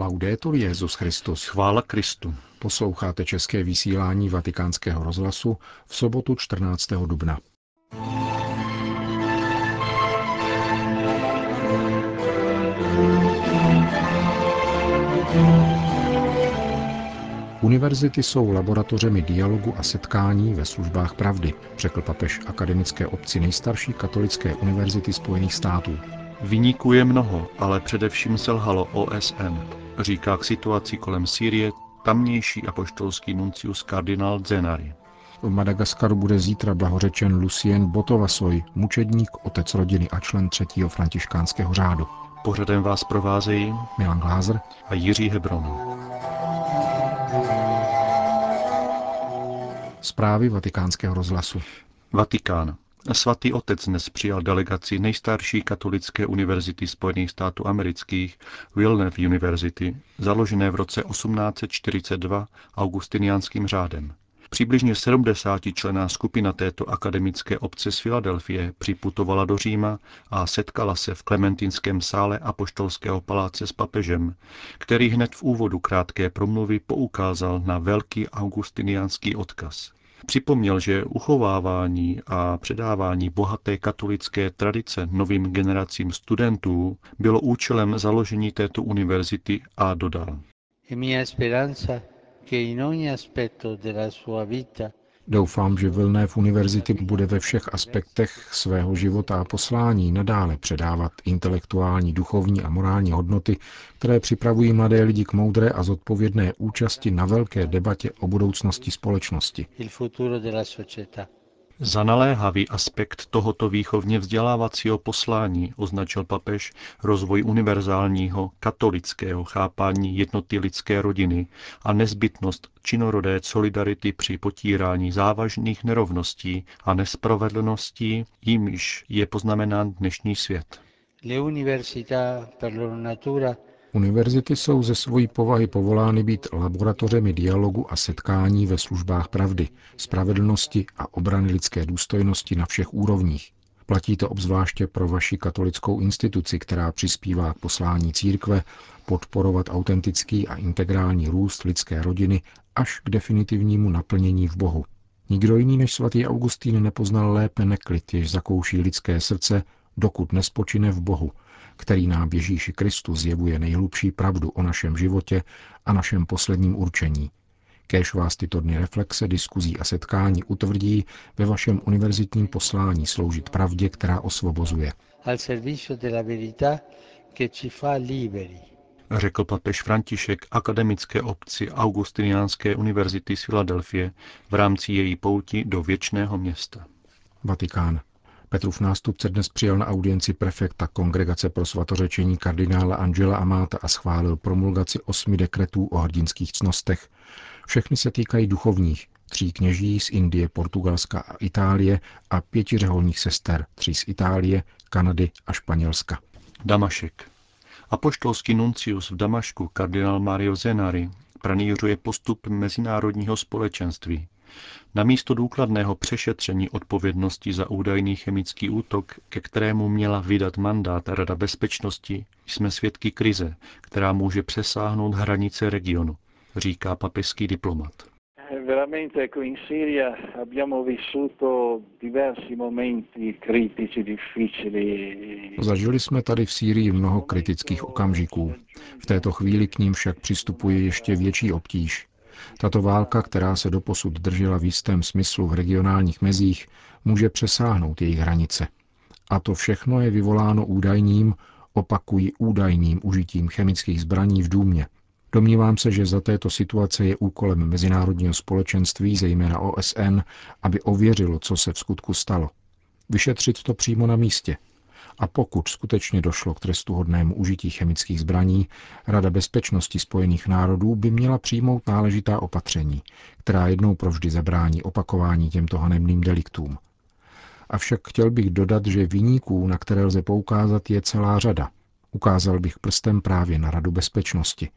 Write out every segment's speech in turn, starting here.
Laudetur Jezus Christus. Chvála Kristu. Posloucháte české vysílání Vatikánského rozhlasu v sobotu 14. dubna. Univerzity jsou laboratořemi dialogu a setkání ve službách pravdy, řekl papež akademické obci nejstarší katolické univerzity Spojených států. Vyníků je mnoho, ale především selhalo OSN, říká k situaci kolem Sýrie tamnější apoštolský nuncius kardinál Zenari. V Madagaskaru bude zítra blahořečen Lucien Botovasoj, mučedník, otec rodiny a člen třetího františkánského řádu. Pořadem vás provázejí Milan Glázer a Jiří Hebron. Zprávy vatikánského rozhlasu. Vatikán. Svatý otec dnes přijal delegaci nejstarší katolické univerzity Spojených států amerických Wilnev University, založené v roce 1842 augustiniánským řádem. Přibližně 70 člená skupina této akademické obce z Filadelfie připutovala do Říma a setkala se v Klementinském sále Apoštolského paláce s papežem, který hned v úvodu krátké promluvy poukázal na velký augustiniánský odkaz. Připomněl, že uchovávání a předávání bohaté katolické tradice novým generacím studentů bylo účelem založení této univerzity a dodal. Doufám, že Vilné v univerzity bude ve všech aspektech svého života a poslání nadále předávat intelektuální, duchovní a morální hodnoty, které připravují mladé lidi k moudré a zodpovědné účasti na velké debatě o budoucnosti společnosti. Za naléhavý aspekt tohoto výchovně vzdělávacího poslání označil papež rozvoj univerzálního katolického chápání jednoty lidské rodiny a nezbytnost činorodé solidarity při potírání závažných nerovností a nespravedlností, jimiž je poznamenán dnešní svět. Le università per natura Univerzity jsou ze svojí povahy povolány být laboratořemi dialogu a setkání ve službách pravdy, spravedlnosti a obrany lidské důstojnosti na všech úrovních. Platí to obzvláště pro vaši katolickou instituci, která přispívá k poslání církve podporovat autentický a integrální růst lidské rodiny až k definitivnímu naplnění v Bohu. Nikdo jiný než svatý Augustín nepoznal lépe neklid, jež zakouší lidské srdce, dokud nespočine v Bohu, který nám Ježíši Kristu zjevuje nejhlubší pravdu o našem životě a našem posledním určení. Kéž vás tyto dny reflexe, diskuzí a setkání utvrdí ve vašem univerzitním poslání sloužit pravdě, která osvobozuje. Řekl papež František akademické obci Augustiniánské univerzity z Filadelfie v rámci její pouti do věčného města. Vatikán. Petrův nástupce dnes přijel na audienci prefekta Kongregace pro svatořečení kardinála Angela Amáta a schválil promulgaci osmi dekretů o hrdinských cnostech. Všechny se týkají duchovních, tří kněží z Indie, Portugalska a Itálie a pěti řeholních sester, tří z Itálie, Kanady a Španělska. Damašek. Apoštolský nuncius v Damašku kardinál Mario Zenari pranířuje postup mezinárodního společenství. Na místo důkladného přešetření odpovědnosti za údajný chemický útok, ke kterému měla vydat mandát Rada bezpečnosti, jsme svědky krize, která může přesáhnout hranice regionu, říká papežský diplomat. Veramente ecco in Siria abbiamo vissuto diversi momenti critici, difficili. Zažili jsme tady v Sýrii mnoho kritických okamžiků. V této chvíli k ním však přistupuje ještě větší obtíž. Tato válka, která se doposud držela v jistém smyslu v regionálních mezích, může přesáhnout jejich hranice. A to všechno je vyvoláno údajným, opakují údajným užitím chemických zbraní v důmě. Domnívám se, že za této situace je úkolem mezinárodního společenství, zejména OSN, aby ověřilo, co se v skutku stalo. Vyšetřit to přímo na místě – a pokud skutečně došlo k trestuhodnému užití chemických zbraní, Rada bezpečnosti Spojených národů by měla přijmout náležitá opatření, která jednou provždy zabrání opakování těmto hanebným deliktům. Avšak chtěl bych dodat, že viníků, na které lze poukázat, je celá řada. Ukázal bych prstem právě na Radu bezpečnosti.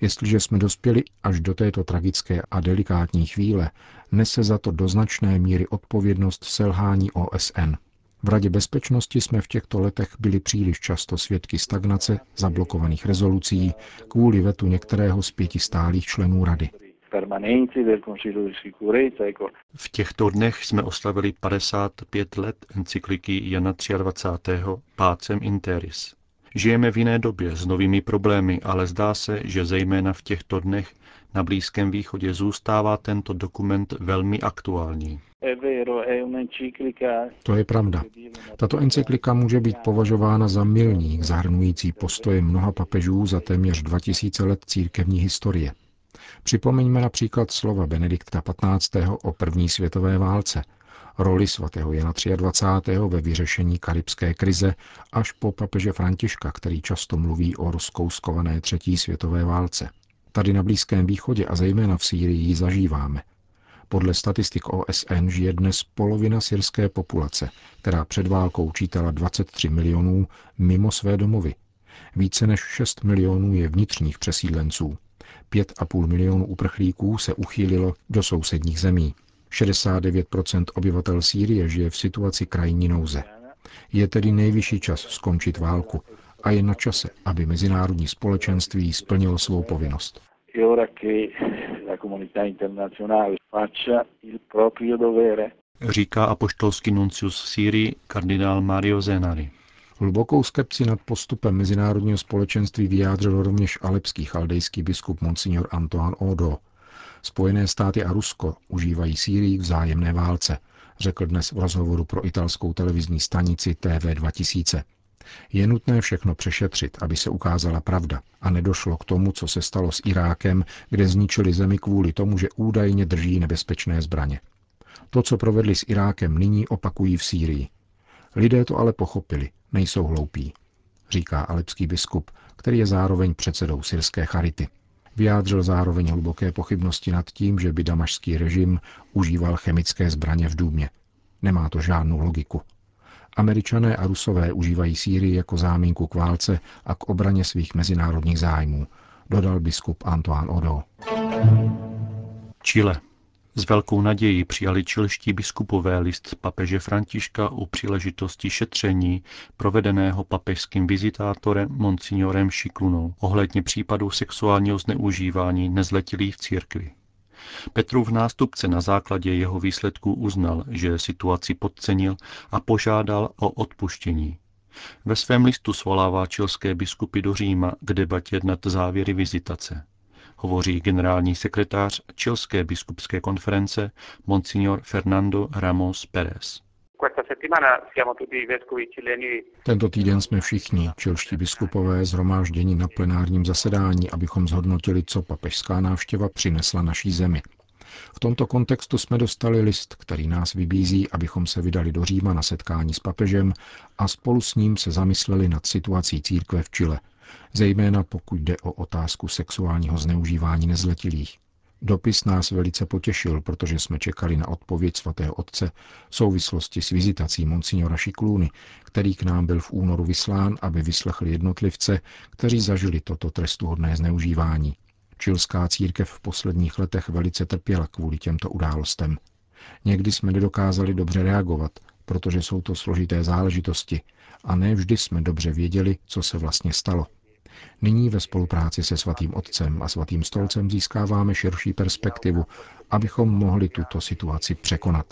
Jestliže jsme dospěli až do této tragické a delikátní chvíle, nese za to do značné míry odpovědnost selhání OSN. V Radě bezpečnosti jsme v těchto letech byli příliš často svědky stagnace zablokovaných rezolucí kvůli vetu některého z pěti stálých členů Rady. V těchto dnech jsme oslavili 55 let encykliky Jana 23. Pácem Interis. Žijeme v jiné době s novými problémy, ale zdá se, že zejména v těchto dnech na Blízkém východě zůstává tento dokument velmi aktuální. To je pravda. Tato encyklika může být považována za milník zahrnující postoje mnoha papežů za téměř 2000 let církevní historie. Připomeňme například slova Benedikta XV. o první světové válce, roli svatého Jana 23. ve vyřešení karibské krize až po papeže Františka, který často mluví o rozkouskované třetí světové válce. Tady na Blízkém východě a zejména v Sýrii ji zažíváme. Podle statistik OSN žije dnes polovina syrské populace, která před válkou čítala 23 milionů mimo své domovy. Více než 6 milionů je vnitřních přesídlenců. 5,5 milionů uprchlíků se uchýlilo do sousedních zemí. 69 obyvatel Sýrie žije v situaci krajní nouze. Je tedy nejvyšší čas skončit válku a je na čase, aby mezinárodní společenství splnilo svou povinnost. Říká apoštolský nuncius v Sýrii kardinál Mario Zenari. Hlubokou skepci nad postupem mezinárodního společenství vyjádřil rovněž alepský chaldejský biskup Monsignor Antoine Odo. Spojené státy a Rusko užívají Sýrii k vzájemné válce, řekl dnes v rozhovoru pro italskou televizní stanici TV 2000. Je nutné všechno přešetřit, aby se ukázala pravda a nedošlo k tomu, co se stalo s Irákem, kde zničili zemi kvůli tomu, že údajně drží nebezpečné zbraně. To, co provedli s Irákem, nyní opakují v Sýrii. Lidé to ale pochopili, nejsou hloupí, říká alepský biskup, který je zároveň předsedou syrské charity. Vyjádřil zároveň hluboké pochybnosti nad tím, že by damašský režim užíval chemické zbraně v důmě. Nemá to žádnou logiku. Američané a Rusové užívají Sýrii jako záminku k válce a k obraně svých mezinárodních zájmů, dodal biskup Antoine Odo. Chile. S velkou nadějí přijali čilští biskupové list papeže Františka u příležitosti šetření provedeného papežským vizitátorem Monsignorem Šiklunou ohledně případů sexuálního zneužívání nezletilých v církvi. Petrův nástupce na základě jeho výsledků uznal, že situaci podcenil a požádal o odpuštění. Ve svém listu svolává čilské biskupy do Říma k debatě nad závěry vizitace hovoří generální sekretář Čilské biskupské konference Monsignor Fernando Ramos Pérez. Tento týden jsme všichni, čilští biskupové, zhromážděni na plenárním zasedání, abychom zhodnotili, co papežská návštěva přinesla naší zemi. V tomto kontextu jsme dostali list, který nás vybízí, abychom se vydali do Říma na setkání s papežem a spolu s ním se zamysleli nad situací církve v Chile, zejména pokud jde o otázku sexuálního zneužívání nezletilých. Dopis nás velice potěšil, protože jsme čekali na odpověď svatého otce v souvislosti s vizitací monsignora Šiklůny, který k nám byl v únoru vyslán, aby vyslechl jednotlivce, kteří zažili toto trestuhodné zneužívání. Čilská církev v posledních letech velice trpěla kvůli těmto událostem. Někdy jsme nedokázali dobře reagovat, protože jsou to složité záležitosti a ne vždy jsme dobře věděli, co se vlastně stalo. Nyní ve spolupráci se Svatým Otcem a Svatým Stolcem získáváme širší perspektivu, abychom mohli tuto situaci překonat.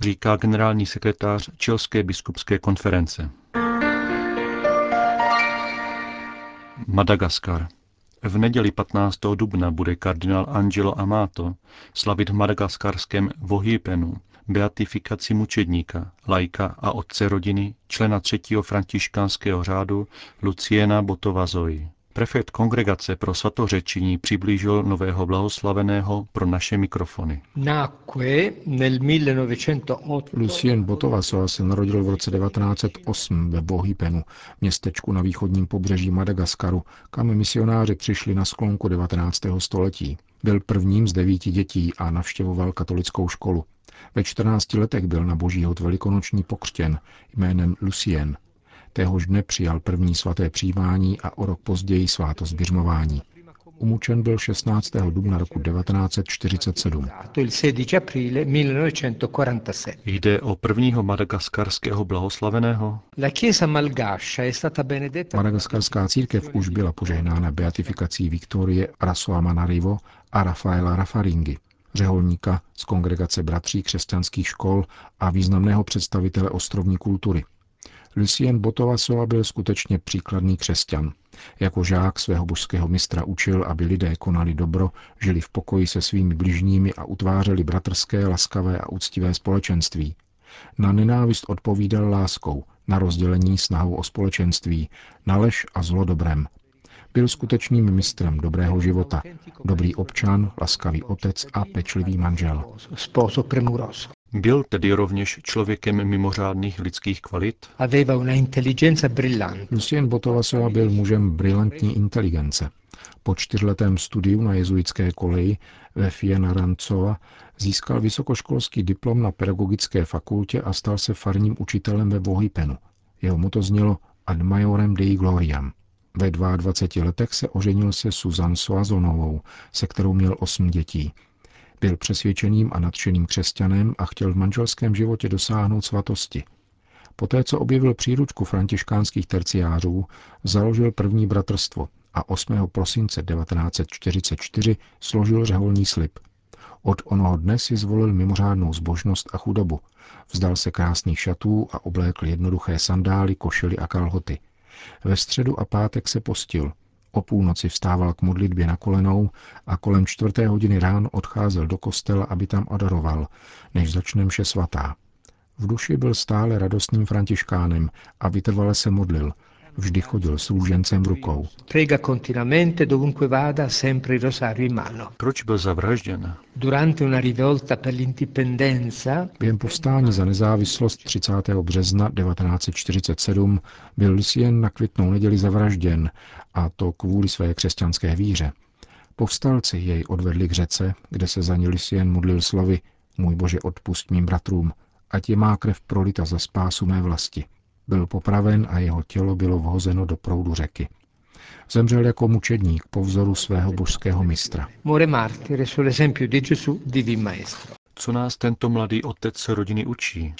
Říká generální sekretář Čilské biskupské konference. Madagaskar. V neděli 15. dubna bude kardinál Angelo Amato slavit v madagaskarském Vohipenu beatifikaci mučedníka, lajka a otce rodiny, člena třetího františkánského řádu Luciena Botovazoji. Prefekt kongregace pro svatořečení přiblížil nového blahoslaveného pro naše mikrofony. Lucien Botovasova se narodil v roce 1908 ve Bohypenu, městečku na východním pobřeží Madagaskaru, kam misionáři přišli na sklonku 19. století. Byl prvním z devíti dětí a navštěvoval katolickou školu. Ve 14 letech byl na božího velikonoční pokřtěn jménem Lucien. Téhož dne přijal první svaté přijímání a o rok později svátost běžmování. Umučen byl 16. dubna roku 1947. Jde o prvního madagaskarského blahoslaveného? Madagaskarská církev už byla požehnána beatifikací Viktorie Rasoamanarivo a Rafaela Rafaringy, řeholníka z kongregace bratří křesťanských škol a významného představitele ostrovní kultury. Lucien Botovasova byl skutečně příkladný křesťan. Jako žák svého božského mistra učil, aby lidé konali dobro, žili v pokoji se svými bližními a utvářeli bratrské, laskavé a úctivé společenství. Na nenávist odpovídal láskou, na rozdělení snahou o společenství, na lež a zlo dobrem. Byl skutečným mistrem dobrého života, dobrý občan, laskavý otec a pečlivý manžel. Byl tedy rovněž člověkem mimořádných lidských kvalit? Lucien Botovasova byl mužem brilantní inteligence. Po čtyřletém studiu na jezuitské koleji ve Fienarancova získal vysokoškolský diplom na pedagogické fakultě a stal se farním učitelem ve Vohypenu. Jeho moto znělo Ad majorem Dei Gloriam. Ve 22 letech se oženil se Susan Soazonovou, se kterou měl osm dětí. Byl přesvědčeným a nadšeným křesťanem a chtěl v manželském životě dosáhnout svatosti. Poté, co objevil příručku františkánských terciářů, založil první bratrstvo a 8. prosince 1944 složil řeholní slib. Od onoho dne si zvolil mimořádnou zbožnost a chudobu. Vzdal se krásných šatů a oblékl jednoduché sandály, košily a kalhoty. Ve středu a pátek se postil, O půlnoci vstával k modlitbě na kolenou a kolem čtvrté hodiny ráno odcházel do kostela, aby tam adoroval, než začne mše svatá. V duši byl stále radostným františkánem a vytrvale se modlil. Vždy chodil s růžencem v rukou. Prega continuamente dovunque vada sempre rosario in mano. Proč byl zavražděn? Durante una rivolta per l'indipendenza během povstání za nezávislost 30. března 1947 byl Lucien na květnou neděli zavražděn a to kvůli své křesťanské víře. Povstalci jej odvedli k řece, kde se za ní Lucien modlil slovy Můj Bože odpust mým bratrům, ať je má krev prolita za spásu mé vlasti. Byl popraven a jeho tělo bylo vhozeno do proudu řeky. Zemřel jako mučedník po vzoru svého božského mistra. Co nás tento mladý otec rodiny učí?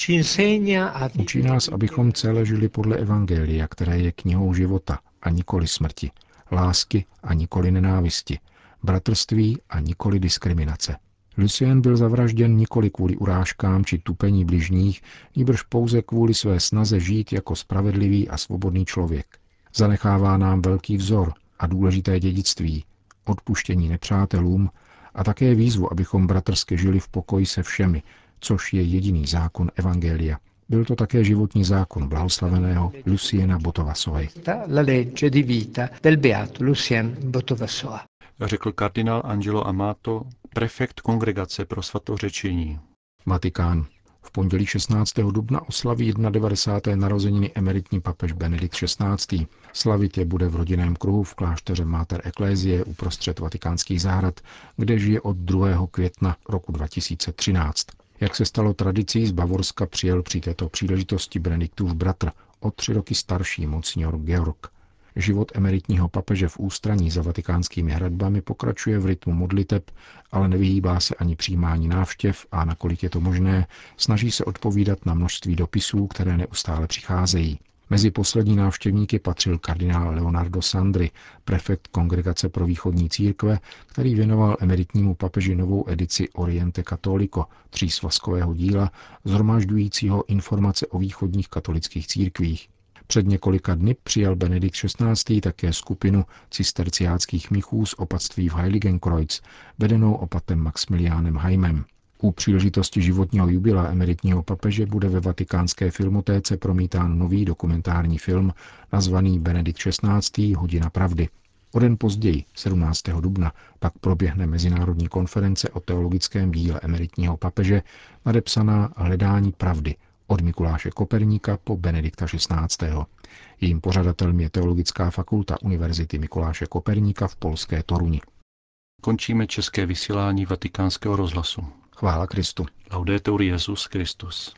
Učí nás, abychom celé žili podle Evangelia, které je knihou života a nikoli smrti, lásky a nikoli nenávisti, bratrství a nikoli diskriminace. Lucien byl zavražděn nikoli kvůli urážkám či tupení bližních, níbrž pouze kvůli své snaze žít jako spravedlivý a svobodný člověk. Zanechává nám velký vzor a důležité dědictví, odpuštění nepřátelům a také výzvu, abychom bratrsky žili v pokoji se všemi, což je jediný zákon Evangelia. Byl to také životní zákon blahoslaveného Luciena Botovasovej. La legge di vita del beato Lucien Botovasoa řekl kardinál Angelo Amato, prefekt Kongregace pro svatořečení. Vatikán. V pondělí 16. dubna oslaví 91. narozeniny emeritní papež Benedikt XVI. Slavit je bude v rodinném kruhu v klášteře Mater Ecclesiae uprostřed vatikánských zahrad, kde žije od 2. května roku 2013. Jak se stalo tradicí, z Bavorska přijel při této příležitosti Benediktův bratr, o tři roky starší monsignor Georg. Život emeritního papeže v ústraní za vatikánskými hradbami pokračuje v rytmu modliteb, ale nevyhýbá se ani přijímání návštěv a nakolik je to možné, snaží se odpovídat na množství dopisů, které neustále přicházejí. Mezi poslední návštěvníky patřil kardinál Leonardo Sandri, prefekt Kongregace pro východní církve, který věnoval emeritnímu papeži novou edici Oriente Catholico, třísvazkového díla, zhromažďujícího informace o východních katolických církvích. Před několika dny přijal Benedikt XVI. také skupinu cisterciáckých mnichů z opatství v Heiligenkreuz, vedenou opatem Maximiliánem Haimem. U příležitosti životního jubila emeritního papeže bude ve vatikánské filmotéce promítán nový dokumentární film nazvaný Benedikt XVI. Hodina pravdy. O den později, 17. dubna, pak proběhne mezinárodní konference o teologickém díle emeritního papeže, nadepsaná Hledání pravdy – od Mikuláše Koperníka po Benedikta XVI. Jejím pořadatelem je Teologická fakulta Univerzity Mikuláše Koperníka v polské Toruni. Končíme české vysílání vatikánského rozhlasu. Chvála Kristu. Laudetur Jezus Christus.